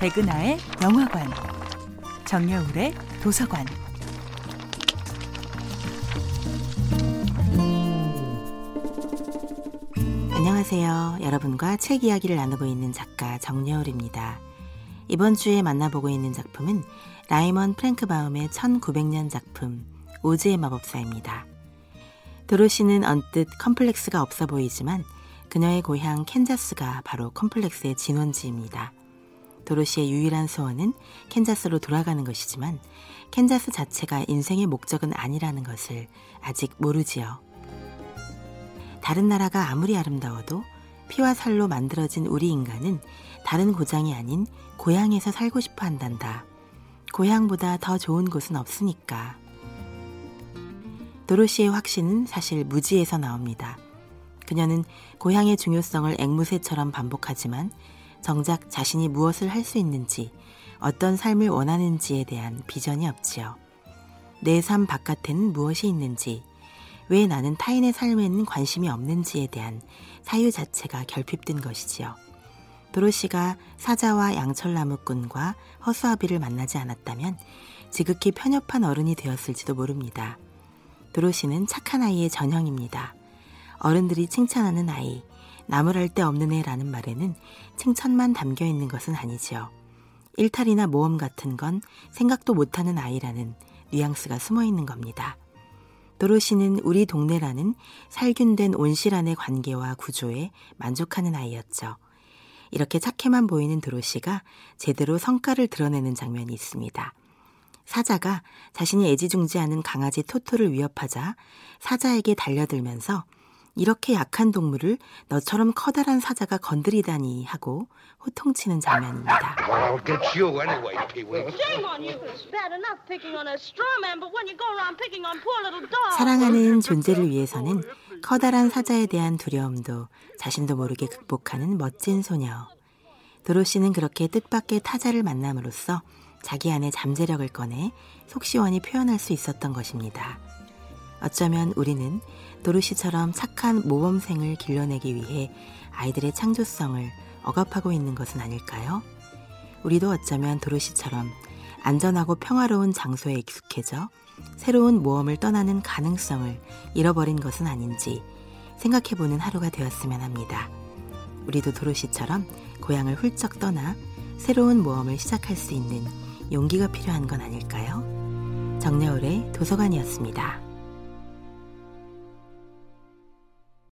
백은하의 영화관, 정여울의 도서관. 안녕하세요. 여러분과 책 이야기를 나누고 있는 작가 정여울입니다. 이번 주에 만나보고 있는 작품은 라이먼 프랭크바움의 1900년 작품 오즈의 마법사입니다. 도로시는 언뜻 컴플렉스가 없어 보이지만 그녀의 고향 캔자스가 바로 컴플렉스의 진원지입니다. 도로시의 유일한 소원은 캔자스로 돌아가는 것이지만 캔자스 자체가 인생의 목적은 아니라는 것을 아직 모르지요. 다른 나라가 아무리 아름다워도 피와 살로 만들어진 우리 인간은 다른 고장이 아닌 고향에서 살고 싶어 한단다. 고향보다 더 좋은 곳은 없으니까. 도로시의 확신은 사실 무지에서 나옵니다. 그녀는 고향의 중요성을 앵무새처럼 반복하지만 정작 자신이 무엇을 할 수 있는지, 어떤 삶을 원하는지에 대한 비전이 없지요. 내 삶 바깥에는 무엇이 있는지, 왜 나는 타인의 삶에는 관심이 없는지에 대한 사유 자체가 결핍된 것이지요. 도로시가 사자와 양철나무꾼과 허수아비를 만나지 않았다면 지극히 편협한 어른이 되었을지도 모릅니다. 도로시는 착한 아이의 전형입니다. 어른들이 칭찬하는 아이, 나무랄 데 없는 애라는 말에는 칭찬만 담겨 있는 것은 아니지요. 일탈이나 모험 같은 건 생각도 못하는 아이라는 뉘앙스가 숨어 있는 겁니다. 도로시는 우리 동네라는 살균된 온실안의 관계와 구조에 만족하는 아이였죠. 이렇게 착해만 보이는 도로시가 제대로 성과를 드러내는 장면이 있습니다. 사자가 자신이 애지중지하는 강아지 토토를 위협하자 사자에게 달려들면서 이렇게 약한 동물을 너처럼 커다란 사자가 건드리다니 하고 호통치는 장면입니다. I'll get you anyway, Pee-wee. Shame on you. It's bad enough picking on a straw man, but when you go around picking on poor little dogs. 사랑하는 존재를 위해서는 커다란 사자에 대한 두려움도 자신도 모르게 극복하는 멋진 소녀. 도로시는 그렇게 뜻밖의 타자를 만남으로써 자기 안의 잠재력을 꺼내 속 시원히 표현할 수 있었던 것입니다. 어쩌면 우리는 도로시처럼 착한 모범생을 길러내기 위해 아이들의 창조성을 억압하고 있는 것은 아닐까요? 우리도 어쩌면 도로시처럼 안전하고 평화로운 장소에 익숙해져 새로운 모험을 떠나는 가능성을 잃어버린 것은 아닌지 생각해보는 하루가 되었으면 합니다. 우리도 도로시처럼 고향을 훌쩍 떠나 새로운 모험을 시작할 수 있는 용기가 필요한 건 아닐까요? 정여울의 도서관이었습니다.